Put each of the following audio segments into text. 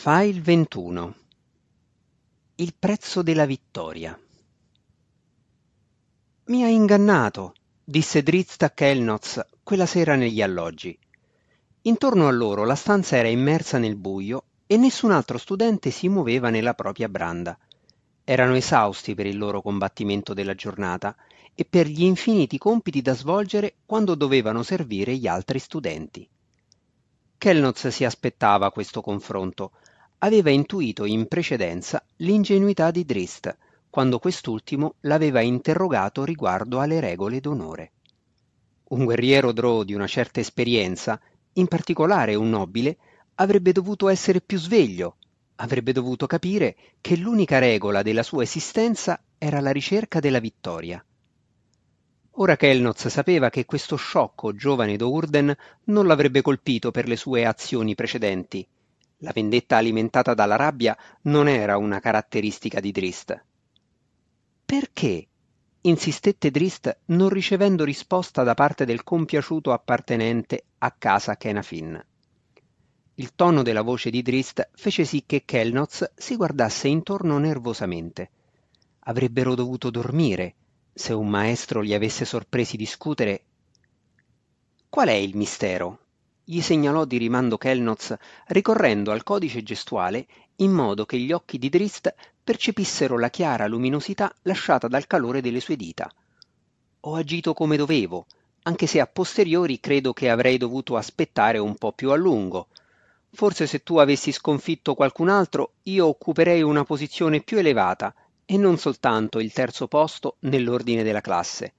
File 21 Il prezzo della vittoria Mi hai ingannato, disse Drizzt a Kelnoz quella sera negli alloggi. Intorno a loro la stanza era immersa nel buio e nessun altro studente si muoveva nella propria branda. Erano esausti per il loro combattimento della giornata e per gli infiniti compiti da svolgere quando dovevano servire gli altri studenti. Kelnoz si aspettava questo confronto. Aveva intuito in precedenza l'ingenuità di Drist, quando quest'ultimo l'aveva interrogato riguardo alle regole d'onore. Un guerriero Drow di una certa esperienza, in particolare un nobile, avrebbe dovuto essere più sveglio, avrebbe dovuto capire che l'unica regola della sua esistenza era la ricerca della vittoria. Ora Kelnoz sapeva che questo sciocco giovane Dourden non l'avrebbe colpito per le sue azioni precedenti. La vendetta alimentata dalla rabbia non era una caratteristica di Drist. Perché? insistette Drist non ricevendo risposta da parte del compiaciuto appartenente a casa Kenafin. Il tono della voce di Drist fece sì che Kelnoz si guardasse intorno nervosamente. Avrebbero dovuto dormire, se un maestro li avesse sorpresi discutere. Qual è il mistero? Gli segnalò di rimando Kelnoz, ricorrendo al codice gestuale in modo che gli occhi di Drist percepissero la chiara luminosità lasciata dal calore delle sue dita. Ho agito come dovevo, anche se a posteriori credo che avrei dovuto aspettare un po' più a lungo. Forse se tu avessi sconfitto qualcun altro, io occuperei una posizione più elevata e non soltanto il terzo posto nell'ordine della classe.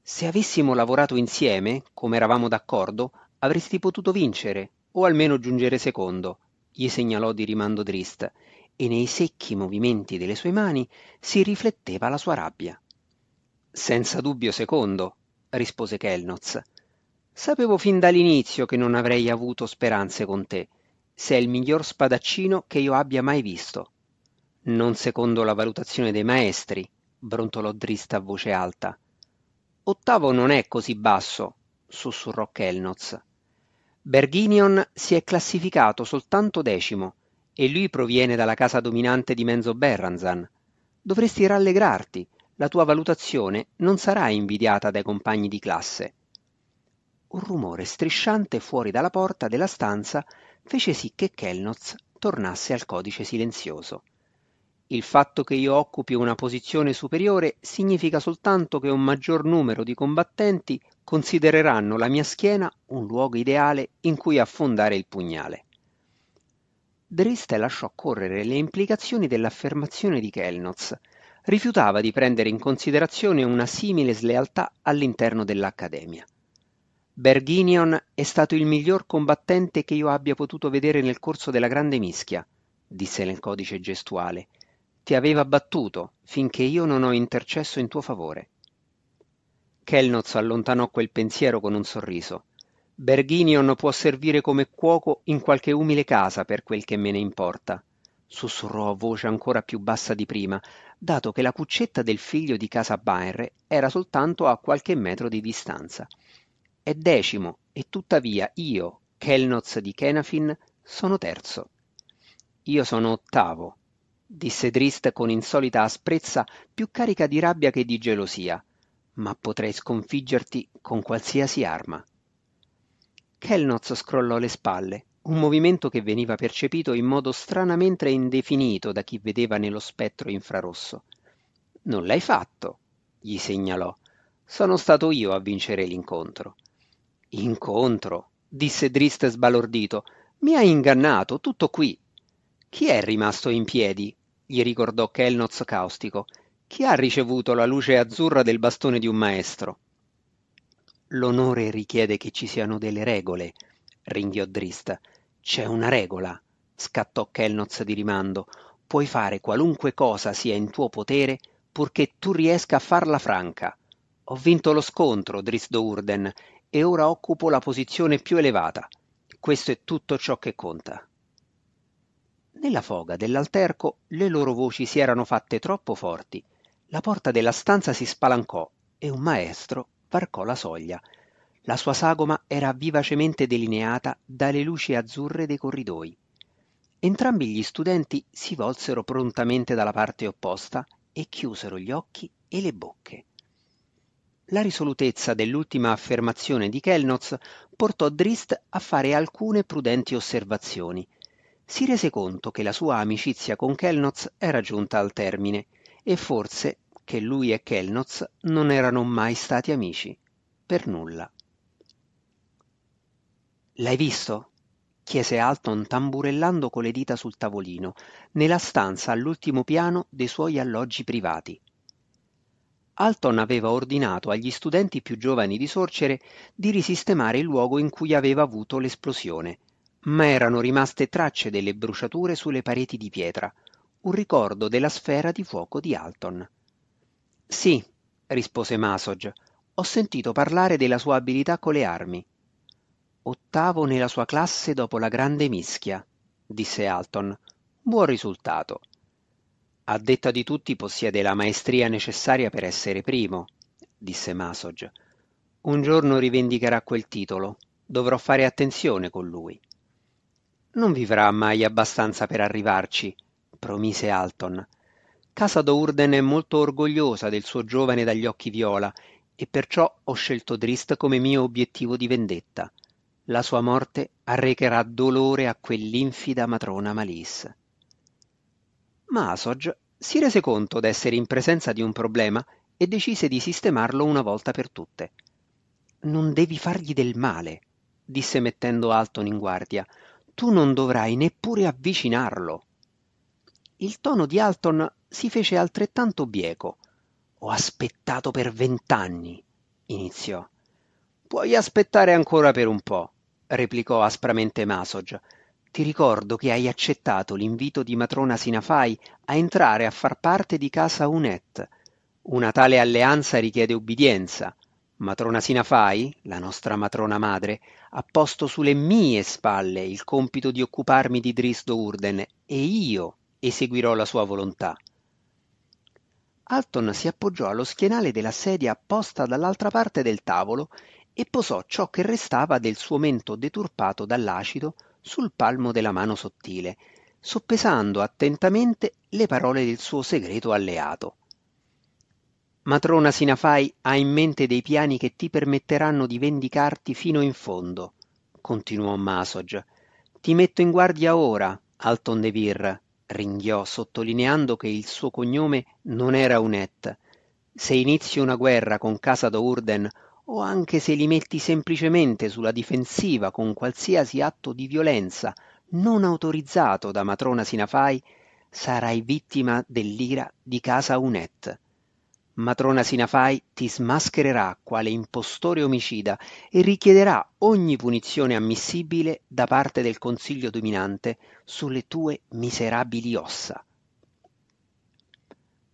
Se avessimo lavorato insieme, come eravamo d'accordo, avresti potuto vincere, o almeno giungere secondo, gli segnalò di rimando Drist, e nei secchi movimenti delle sue mani si rifletteva la sua rabbia. Senza dubbio secondo, rispose Kelnoz. Sapevo fin dall'inizio che non avrei avuto speranze con te. Sei il miglior spadaccino che io abbia mai visto. Non secondo la valutazione dei maestri, brontolò Drist a voce alta. Ottavo non è così basso, sussurrò Kelnoz. Berghinion si è classificato soltanto decimo e lui proviene dalla casa dominante di Menzo Berranzan. Dovresti rallegrarti, la tua valutazione non sarà invidiata dai compagni di classe. Un rumore strisciante fuori dalla porta della stanza fece sì che Kelnoz tornasse al codice silenzioso. Il fatto che io occupi una posizione superiore significa soltanto che un maggior numero di combattenti considereranno la mia schiena un luogo ideale in cui affondare il pugnale. Driste lasciò correre le implicazioni dell'affermazione di Kelnoz. Rifiutava di prendere in considerazione una simile slealtà all'interno dell'Accademia. Berghinion è stato il miglior combattente che io abbia potuto vedere nel corso della Grande Mischia, disse nel codice gestuale, ti aveva battuto finché io non ho intercesso in tuo favore. Kelnoz allontanò quel pensiero con un sorriso. Berghinion può servire come cuoco in qualche umile casa per quel che me ne importa, sussurrò a voce ancora più bassa di prima, dato che la cuccetta del figlio di casa Bainre era soltanto a qualche metro di distanza. È decimo e tuttavia io, Kelnoz di Kenafin, sono terzo. Io sono ottavo, disse Drist con insolita asprezza più carica di rabbia che di gelosia, ma potrei sconfiggerti con qualsiasi arma. Kelnoz scrollò le spalle, un movimento che veniva percepito in modo stranamente indefinito da chi vedeva nello spettro infrarosso. Non l'hai fatto, gli segnalò. Sono stato io a vincere l'incontro. Incontro, disse Drist sbalordito. Mi hai ingannato, tutto qui. Chi è rimasto in piedi? gli ricordò Kelnoz caustico. Chi ha ricevuto la luce azzurra del bastone di un maestro? L'onore richiede che ci siano delle regole, ringhiò Drist. C'è una regola, scattò Kelnoz di rimando. Puoi fare qualunque cosa sia in tuo potere purché tu riesca a farla franca. Ho vinto lo scontro, Drist Dourden, e ora occupo la posizione più elevata. Questo è tutto ciò che conta. Nella foga dell'alterco le loro voci si erano fatte troppo forti. La porta della stanza si spalancò e un maestro varcò la soglia. La sua sagoma era vivacemente delineata dalle luci azzurre dei corridoi. Entrambi gli studenti si volsero prontamente dalla parte opposta e chiusero gli occhi e le bocche. La risolutezza dell'ultima affermazione di Kelnoz portò Drist a fare alcune prudenti osservazioni. Si rese conto che la sua amicizia con Kelnoz era giunta al termine e forse che lui e Kelnoz non erano mai stati amici, per nulla. L'hai visto? chiese Alton tamburellando con le dita sul tavolino, nella stanza all'ultimo piano dei suoi alloggi privati. Alton aveva ordinato agli studenti più giovani di Sorcere di risistemare il luogo in cui aveva avuto l'esplosione, ma erano rimaste tracce delle bruciature sulle pareti di pietra, un ricordo della sfera di fuoco di Alton. Sì, rispose Masog, ho sentito parlare della sua abilità con le armi. Ottavo nella sua classe dopo la grande mischia, disse Alton. Buon risultato. A detta di tutti possiede la maestria necessaria per essere primo, disse Masog. Un giorno rivendicherà quel titolo. Dovrò fare attenzione con lui. Non vivrà mai abbastanza per arrivarci, promise Alton. Casa Dourden è molto orgogliosa del suo giovane dagli occhi viola e perciò ho scelto Drist come mio obiettivo di vendetta. La sua morte arrecherà dolore a quell'infida matrona Malis. Ma Asog si rese conto d'essere in presenza di un problema e decise di sistemarlo una volta per tutte. Non devi fargli del male, disse mettendo Alton in guardia. Tu non dovrai neppure avvicinarlo. Il tono di Alton si fece altrettanto bieco. Ho aspettato per vent'anni, iniziò. Puoi aspettare ancora per un po', replicò aspramente Masog. Ti ricordo che hai accettato l'invito di matrona Sinafai a entrare a far parte di casa Unet. Una tale alleanza richiede ubbidienza. Matrona Sinafai, la nostra matrona madre, ha posto sulle mie spalle il compito di occuparmi di Drisdo Urden e io eseguirò la sua volontà. Alton si appoggiò allo schienale della sedia posta dall'altra parte del tavolo e posò ciò che restava del suo mento deturpato dall'acido sul palmo della mano sottile, soppesando attentamente le parole del suo segreto alleato. Matrona Sinafai ha in mente dei piani che ti permetteranno di vendicarti fino in fondo, continuò Masog. Ti metto in guardia ora, Alton de Vir, ringhiò sottolineando che il suo cognome non era Unet. Se inizi una guerra con Casa d'Urden o anche se li metti semplicemente sulla difensiva con qualsiasi atto di violenza non autorizzato da matrona Sinafai, sarai vittima dell'ira di casa Unet. Matrona Sinafai ti smaschererà quale impostore omicida e richiederà ogni punizione ammissibile da parte del Consiglio dominante sulle tue miserabili ossa.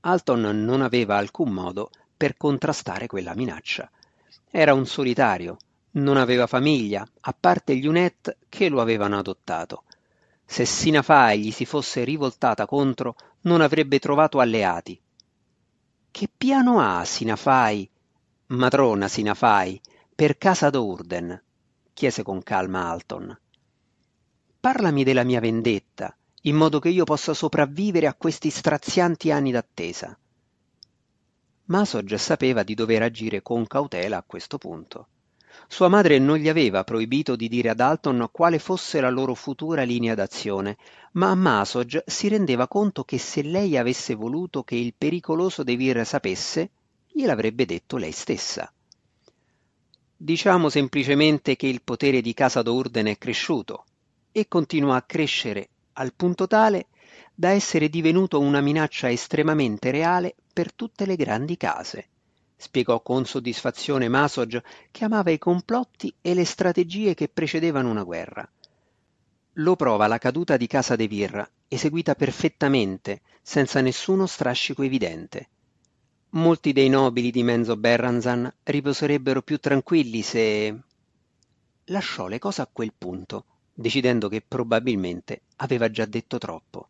Alton non aveva alcun modo per contrastare quella minaccia. Era un solitario, non aveva famiglia, a parte gli Unet che lo avevano adottato. Se Sinafai gli si fosse rivoltata contro, non avrebbe trovato alleati. Che piano ha Sinafai, matrona Sinafai, per casa d'Urden? chiese con calma Alton. Parlami della mia vendetta, in modo che io possa sopravvivere a questi strazianti anni d'attesa. Masog sapeva di dover agire con cautela a questo punto. Sua madre non gli aveva proibito di dire ad Alton quale fosse la loro futura linea d'azione, ma Masog si rendeva conto che se lei avesse voluto che il pericoloso De Vir sapesse, gliel'avrebbe detto lei stessa. Diciamo semplicemente che il potere di Casa d'Urden è cresciuto e continua a crescere al punto tale da essere divenuto una minaccia estremamente reale per tutte le grandi case. Spiegò con soddisfazione Masog che amava i complotti e le strategie che precedevano una guerra. Lo prova la caduta di Casa de Virra, eseguita perfettamente, senza nessuno strascico evidente. Molti dei nobili di Menzo Berranzan riposerebbero più tranquilli se... Lasciò le cose a quel punto, decidendo che probabilmente aveva già detto troppo.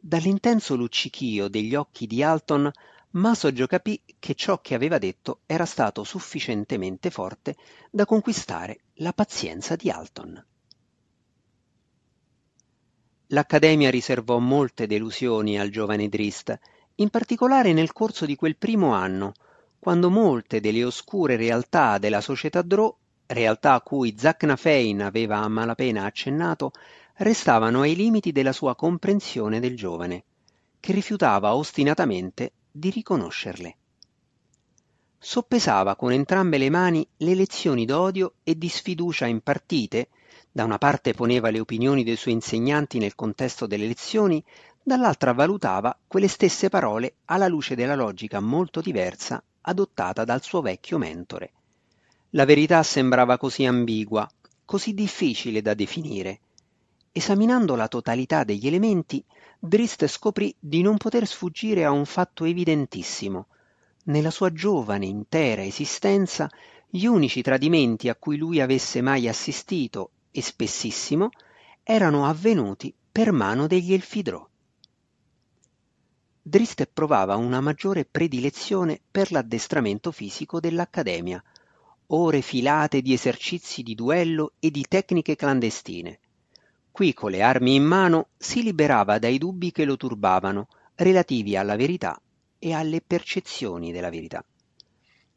Dall'intenso luccichio degli occhi di Alton, Masog capì che ciò che aveva detto era stato sufficientemente forte da conquistare la pazienza di Alton. l'Accademia riservò molte delusioni al giovane Drist, in particolare nel corso di quel primo anno, quando molte delle oscure realtà della società Drò, realtà a cui Zacnafein aveva a malapena accennato, restavano ai limiti della sua comprensione del giovane, che rifiutava ostinatamente di riconoscerle. Soppesava con entrambe le mani le lezioni d'odio e di sfiducia impartite, da una parte poneva le opinioni dei suoi insegnanti nel contesto delle lezioni, dall'altra valutava quelle stesse parole alla luce della logica molto diversa adottata dal suo vecchio mentore. La verità sembrava così ambigua, così difficile da definire. Esaminando la totalità degli elementi, Drist scoprì di non poter sfuggire a un fatto evidentissimo. Nella sua giovane intera esistenza, gli unici tradimenti a cui lui avesse mai assistito, e spessissimo, erano avvenuti per mano degli Elfidrò. Drist provava una maggiore predilezione per l'addestramento fisico dell'Accademia, ore filate di esercizi di duello e di tecniche clandestine. Qui con le armi in mano si liberava dai dubbi che lo turbavano, relativi alla verità e alle percezioni della verità.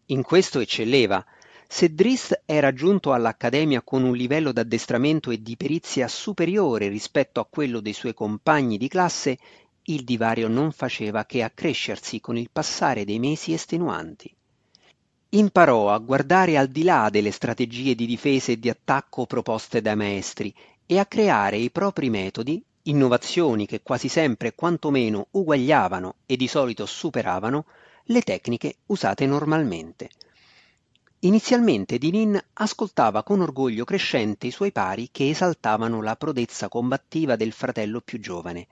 In questo eccelleva. Se Drist era giunto all'Accademia con un livello d'addestramento e di perizia superiore rispetto a quello dei suoi compagni di classe, il divario non faceva che accrescersi con il passare dei mesi estenuanti. Imparò a guardare al di là delle strategie di difesa e di attacco proposte dai maestri e a creare i propri metodi, innovazioni che quasi sempre quantomeno uguagliavano e di solito superavano le tecniche usate normalmente. Inizialmente Dinin ascoltava con orgoglio crescente i suoi pari che esaltavano la prodezza combattiva del fratello più giovane.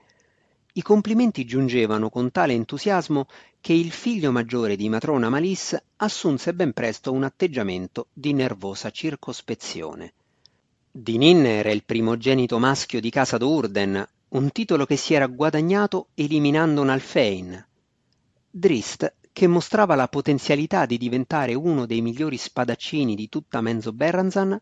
I complimenti giungevano con tale entusiasmo che il figlio maggiore di matrona Malis assunse ben presto un atteggiamento di nervosa circospezione. Dinin era il primogenito maschio di casa d'Urden, un titolo che si era guadagnato eliminando un Alfein. Drist, che mostrava la potenzialità di diventare uno dei migliori spadaccini di tutta Menzo Berranzan,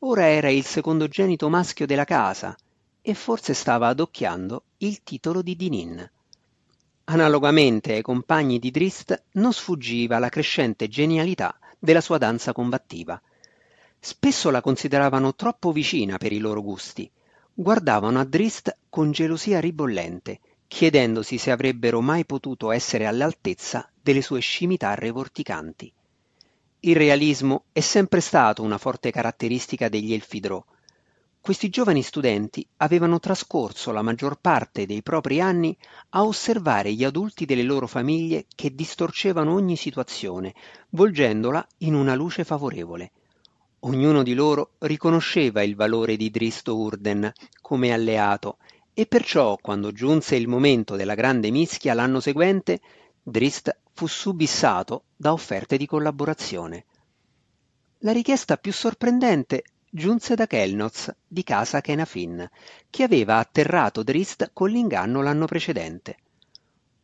ora era il secondogenito maschio della casa e forse stava adocchiando il titolo di Dinin. Analogamente ai compagni di Drist non sfuggiva la crescente genialità della sua danza combattiva. Spesso la consideravano troppo vicina per i loro gusti. Guardavano a Drist con gelosia ribollente, chiedendosi se avrebbero mai potuto essere all'altezza delle sue scimitarre vorticanti. Il realismo è sempre stato una forte caratteristica degli Elfidrò, questi giovani studenti avevano trascorso la maggior parte dei propri anni a osservare gli adulti delle loro famiglie che distorcevano ogni situazione, volgendola in una luce favorevole. Ognuno di loro riconosceva il valore di Dristo Urden come alleato e perciò, quando giunse il momento della grande mischia l'anno seguente, Drist fu subissato da offerte di collaborazione. La richiesta più sorprendente giunse da Kelnoz di casa Kenafin, che aveva atterrato Drist con l'inganno l'anno precedente.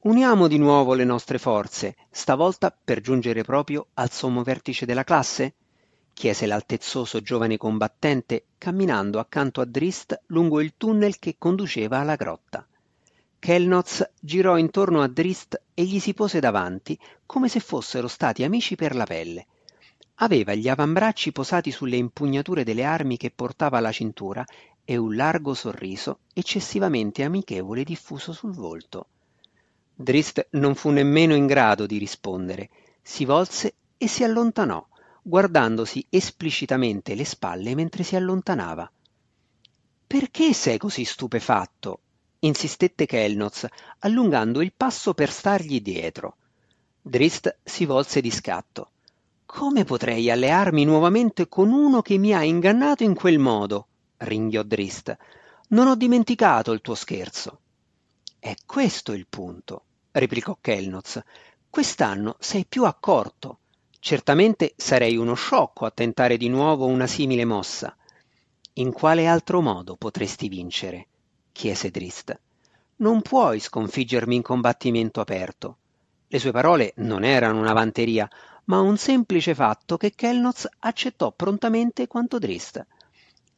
Uniamo di nuovo le nostre forze, stavolta per giungere proprio al sommo vertice della classe? Chiese l'altezzoso giovane combattente, camminando accanto a Drist lungo il tunnel che conduceva alla grotta. Kelnoz girò intorno a Drist e gli si pose davanti, come se fossero stati amici per la pelle. Aveva gli avambracci posati sulle impugnature delle armi che portava alla cintura e un largo sorriso eccessivamente amichevole diffuso sul volto. Drist non fu nemmeno in grado di rispondere, si volse e si allontanò, guardandosi esplicitamente le spalle mentre si allontanava. Perché sei così stupefatto? insistette Kelnoz, allungando il passo per stargli dietro. Drist si volse di scatto. Come potrei allearmi nuovamente con uno che mi ha ingannato in quel modo? ringhiò Drist. Non ho dimenticato il tuo scherzo. È questo il punto, replicò Kelnoz. Quest'anno sei più accorto. Certamente sarei uno sciocco a tentare di nuovo una simile mossa. In quale altro modo potresti vincere? chiese Drist. Non puoi sconfiggermi in combattimento aperto. Le sue parole non erano una vanteria, ma un semplice fatto che Kelnoz accettò prontamente quanto Drist.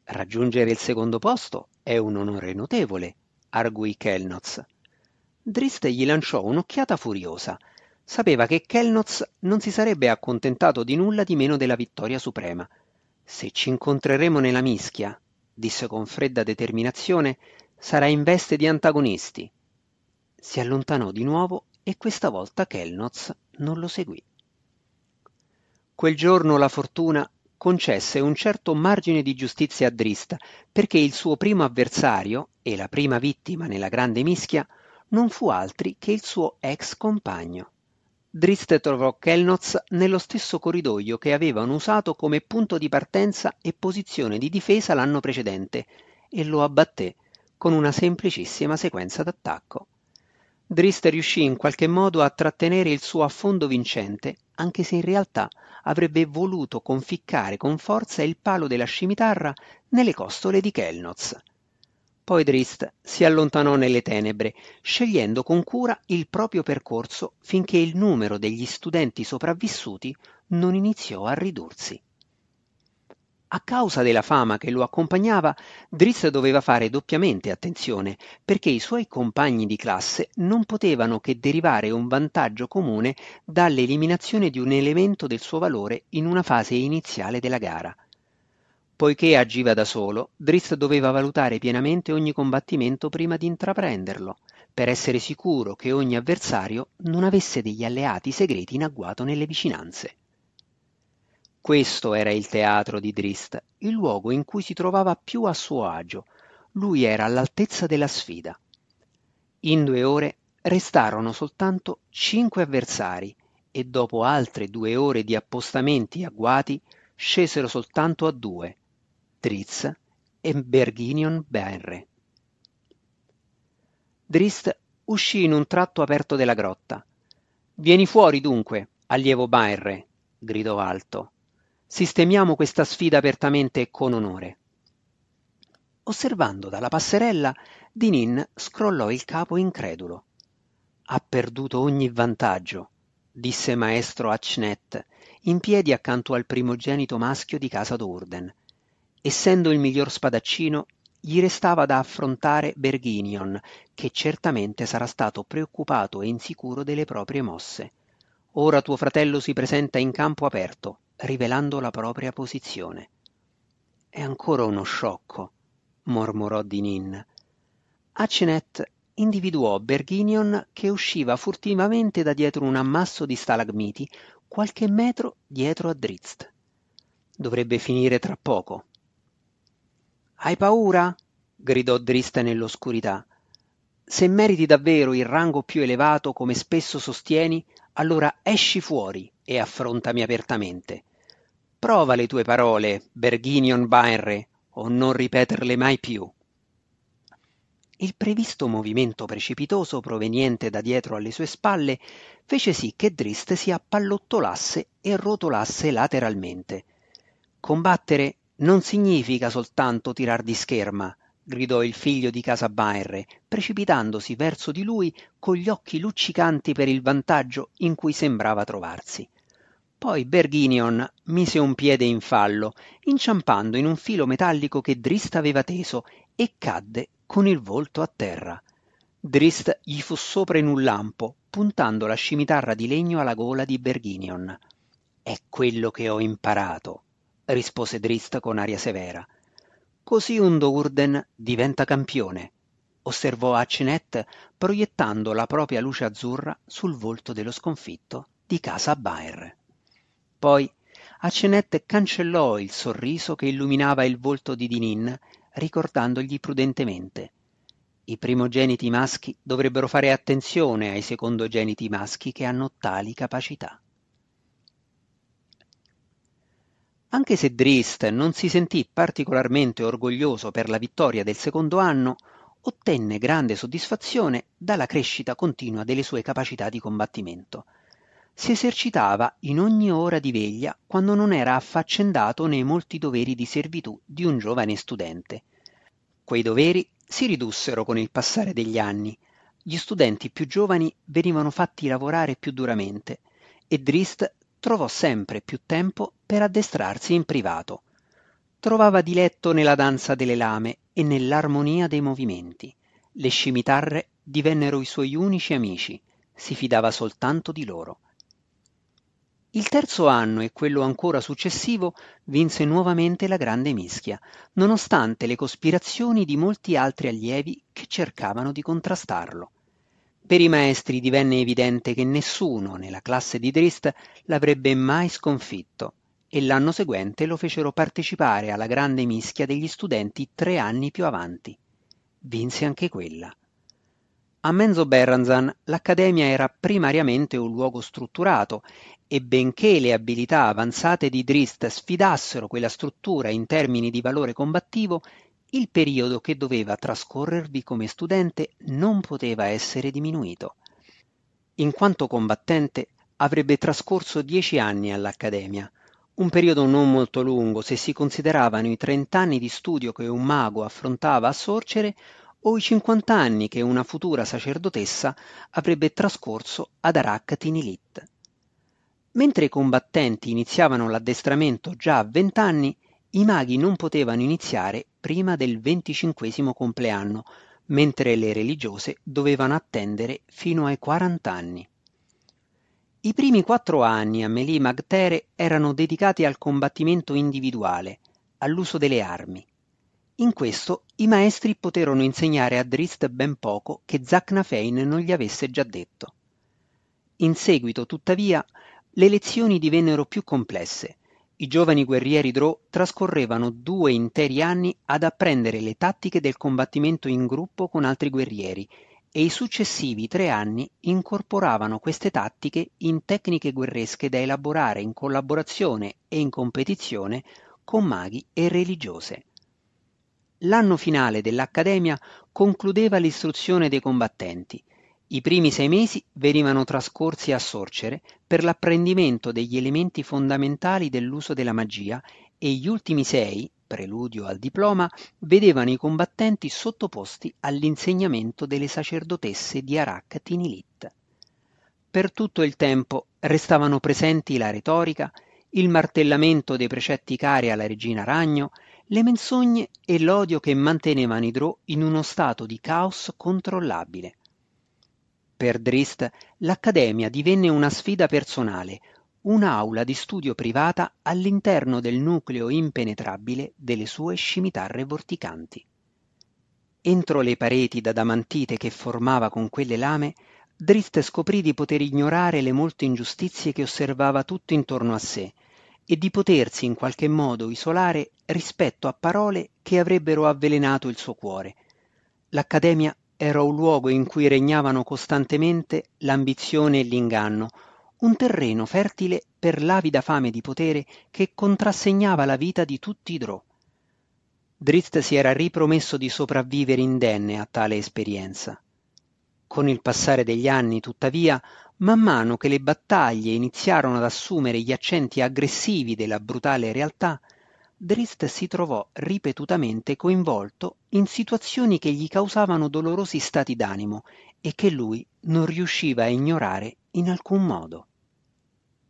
Raggiungere il secondo posto è un onore notevole, arguì Kelnoz. Drist gli lanciò un'occhiata furiosa. Sapeva che Kelnoz non si sarebbe accontentato di nulla di meno della vittoria suprema. Se ci incontreremo nella mischia, disse con fredda determinazione, sarà in veste di antagonisti. Si allontanò di nuovo e questa volta Kelnoz non lo seguì. Quel giorno la fortuna concesse un certo margine di giustizia a Drist, perché il suo primo avversario e la prima vittima nella grande mischia non fu altri che il suo ex compagno. Drist trovò Kelnoz nello stesso corridoio che avevano usato come punto di partenza e posizione di difesa l'anno precedente e lo abbatté con una semplicissima sequenza d'attacco. Drist riuscì in qualche modo a trattenere il suo affondo vincente, anche se in realtà avrebbe voluto conficcare con forza il palo della scimitarra nelle costole di Kelnoz. Poi Drist si allontanò nelle tenebre, scegliendo con cura il proprio percorso finché il numero degli studenti sopravvissuti non iniziò a ridursi. A causa della fama che lo accompagnava, Driss doveva fare doppiamente attenzione, perché i suoi compagni di classe non potevano che derivare un vantaggio comune dall'eliminazione di un elemento del suo valore in una fase iniziale della gara. Poiché agiva da solo, Driss doveva valutare pienamente ogni combattimento prima di intraprenderlo, per essere sicuro che ogni avversario non avesse degli alleati segreti in agguato nelle vicinanze. Questo era il teatro di Drist, il luogo in cui si trovava più a suo agio. Lui era all'altezza della sfida. In due ore restarono soltanto cinque avversari e dopo altre due ore di appostamenti agguati scesero soltanto a due, Drizzt e Berginion Benre. Drist uscì in un tratto aperto della grotta. Vieni fuori dunque, allievo Baerre, gridò alto. Sistemiamo questa sfida apertamente e con onore. Osservando dalla passerella, Dinin scrollò il capo incredulo. Ha perduto ogni vantaggio, disse maestro Achnet, in piedi accanto al primogenito maschio di casa d'Urden. Essendo il miglior spadaccino, gli restava da affrontare Berghinion, che certamente sarà stato preoccupato e insicuro delle proprie mosse. Ora tuo fratello si presenta in campo aperto, rivelando la propria posizione. È ancora uno sciocco, mormorò Dinin. Acenet individuò Berghinion che usciva furtivamente da dietro un ammasso di stalagmiti qualche metro dietro a Drizzt. Dovrebbe finire tra poco. Hai paura? gridò Drizzt nell'oscurità. Se meriti davvero il rango più elevato, come spesso sostieni, allora esci fuori e affrontami apertamente. Prova le tue parole, Berghinion Baenre, o non ripeterle mai più. Il previsto movimento precipitoso proveniente da dietro alle sue spalle fece sì che Drist si appallottolasse e rotolasse lateralmente. Combattere non significa soltanto tirar di scherma, gridò il figlio di casa Baerre, precipitandosi verso di lui con gli occhi luccicanti per il vantaggio in cui sembrava trovarsi. Poi Berghinion mise un piede in fallo, inciampando in un filo metallico che Drist aveva teso, e cadde con il volto a terra. Drist gli fu sopra in un lampo, puntando la scimitarra di legno alla gola di Berghinion. È quello che ho imparato, rispose Drist con aria severa. Così un Dourden diventa campione, osservò Acinet proiettando la propria luce azzurra sul volto dello sconfitto di casa Baer. Poi Acinet cancellò il sorriso che illuminava il volto di Dinin, ricordandogli prudentemente i primogeniti maschi dovrebbero fare attenzione ai secondogeniti maschi che hanno tali capacità. Anche se Drist non si sentì particolarmente orgoglioso per la vittoria del secondo anno, ottenne grande soddisfazione dalla crescita continua delle sue capacità di combattimento. Si esercitava in ogni ora di veglia quando non era affaccendato nei molti doveri di servitù di un giovane studente. Quei doveri si ridussero con il passare degli anni. Gli studenti più giovani venivano fatti lavorare più duramente e Drist trovò sempre più tempo per addestrarsi in privato. Trovava diletto nella danza delle lame e nell'armonia dei movimenti. Le scimitarre divennero i suoi unici amici, si fidava soltanto di loro. Il terzo anno e quello ancora successivo vinse nuovamente la grande mischia, nonostante le cospirazioni di molti altri allievi che cercavano di contrastarlo. Per i maestri divenne evidente che nessuno nella classe di Drist l'avrebbe mai sconfitto e l'anno seguente lo fecero partecipare alla grande mischia degli studenti tre anni più avanti. Vinse anche quella. A Menzo Berranzan l'accademia era primariamente un luogo strutturato e benché le abilità avanzate di Drist sfidassero quella struttura in termini di valore combattivo, il periodo che doveva trascorrervi come studente non poteva essere diminuito. In quanto combattente avrebbe trascorso dieci anni all'Accademia, un periodo non molto lungo se si consideravano i trent'anni di studio che un mago affrontava a Sorcere o i cinquant'anni che una futura sacerdotessa avrebbe trascorso ad Arak Tinilit. Mentre i combattenti iniziavano l'addestramento già a vent'anni, i maghi non potevano iniziare prima del venticinquesimo compleanno, mentre le religiose dovevano attendere fino ai quarant'anni. I primi quattro anni a Melì Magtere erano dedicati al combattimento individuale, all'uso delle armi. In questo i maestri poterono insegnare a Drist ben poco che Zacnafein non gli avesse già detto. In seguito, tuttavia, le lezioni divennero più complesse i giovani guerrieri Drò trascorrevano due interi anni ad apprendere le tattiche del combattimento in gruppo con altri guerrieri e i successivi tre anni incorporavano queste tattiche in tecniche guerresche da elaborare in collaborazione e in competizione con maghi e religiose. L'anno finale dell'Accademia concludeva l'istruzione dei combattenti i primi sei mesi venivano trascorsi a Sorcere per l'apprendimento degli elementi fondamentali dell'uso della magia e gli ultimi sei, preludio al diploma, vedevano i combattenti sottoposti all'insegnamento delle sacerdotesse di Arak Tinilit. Per tutto il tempo restavano presenti la retorica, il martellamento dei precetti cari alla regina Ragno, le menzogne e l'odio che mantenevano i Drò in uno stato di caos controllabile. Per Drist l'accademia divenne una sfida personale, un'aula di studio privata all'interno del nucleo impenetrabile delle sue scimitarre vorticanti. Entro le pareti d'adamantite che formava con quelle lame, Drist scoprì di poter ignorare le molte ingiustizie che osservava tutto intorno a sé e di potersi in qualche modo isolare rispetto a parole che avrebbero avvelenato il suo cuore. L'accademia era un luogo in cui regnavano costantemente l'ambizione e l'inganno, un terreno fertile per l'avida fame di potere che contrassegnava la vita di tutti i Drò. Drizzt si era ripromesso di sopravvivere indenne a tale esperienza. Con il passare degli anni, tuttavia, man mano che le battaglie iniziarono ad assumere gli accenti aggressivi della brutale realtà, Drist si trovò ripetutamente coinvolto in situazioni che gli causavano dolorosi stati d'animo e che lui non riusciva a ignorare in alcun modo.